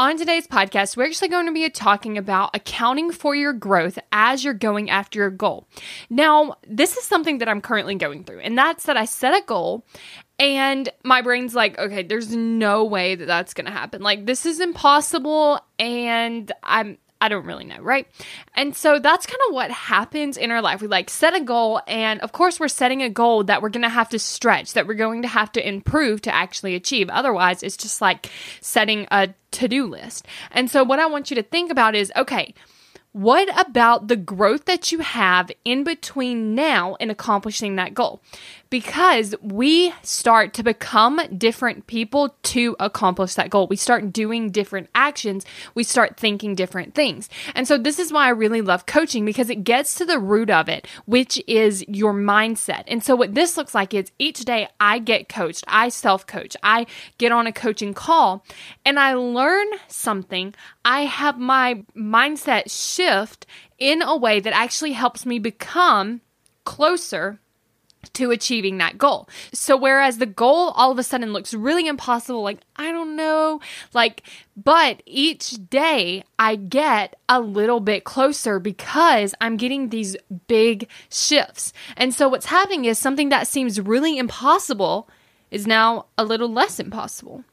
On today's podcast, we're actually going to be talking about accounting for your growth as you're going after your goal. Now, this is something that I'm currently going through, and that's that I set a goal and my brain's like, okay, there's no way that that's going to happen. Like, this is impossible, and I'm I don't really know, right? And so that's kind of what happens in our life. We like set a goal, and of course, we're setting a goal that we're going to have to stretch, that we're going to have to improve to actually achieve. Otherwise, it's just like setting a to do list. And so, what I want you to think about is okay, what about the growth that you have in between now and accomplishing that goal? Because we start to become different people to accomplish that goal. We start doing different actions. We start thinking different things. And so, this is why I really love coaching because it gets to the root of it, which is your mindset. And so, what this looks like is each day I get coached, I self coach, I get on a coaching call, and I learn something. I have my mindset shift in a way that actually helps me become closer to achieving that goal. So whereas the goal all of a sudden looks really impossible, like, I don't know, like, but each day I get a little bit closer because I'm getting these big shifts. And so what's happening is something that seems really impossible is now a little less impossible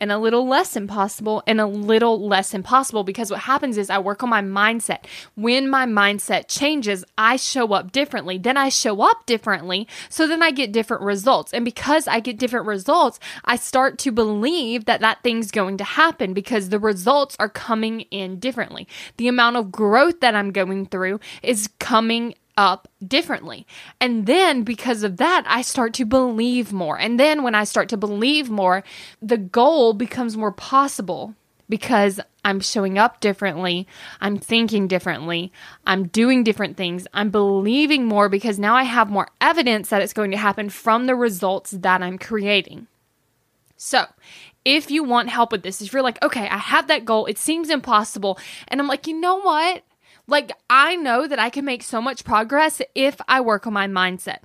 and a little less impossible and a little less impossible because what happens is I work on my mindset. When my mindset changes, I show up differently. Then I show up differently. So then I get different results. And because I get different results, I start to believe that that thing's going to happen because the results are coming in differently. The amount of growth that I'm going through is coming up differently. And then because of that, I start to believe more. And then when I start to believe more, the goal becomes more possible because I'm showing up differently, I'm thinking differently, I'm doing different things, I'm believing more because now I have more evidence that it's going to happen from the results that I'm creating. So, if you want help with this, if you're like, okay, I have that goal, it seems impossible, and I'm like, you know what? Like, I know that I can make so much progress if I work on my mindset.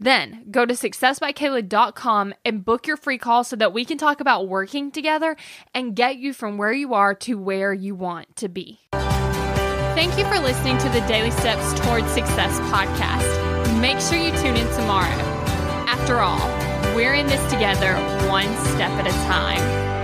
Then go to successbykayla.com and book your free call so that we can talk about working together and get you from where you are to where you want to be. Thank you for listening to the Daily Steps Towards Success podcast. Make sure you tune in tomorrow. After all, we're in this together, one step at a time.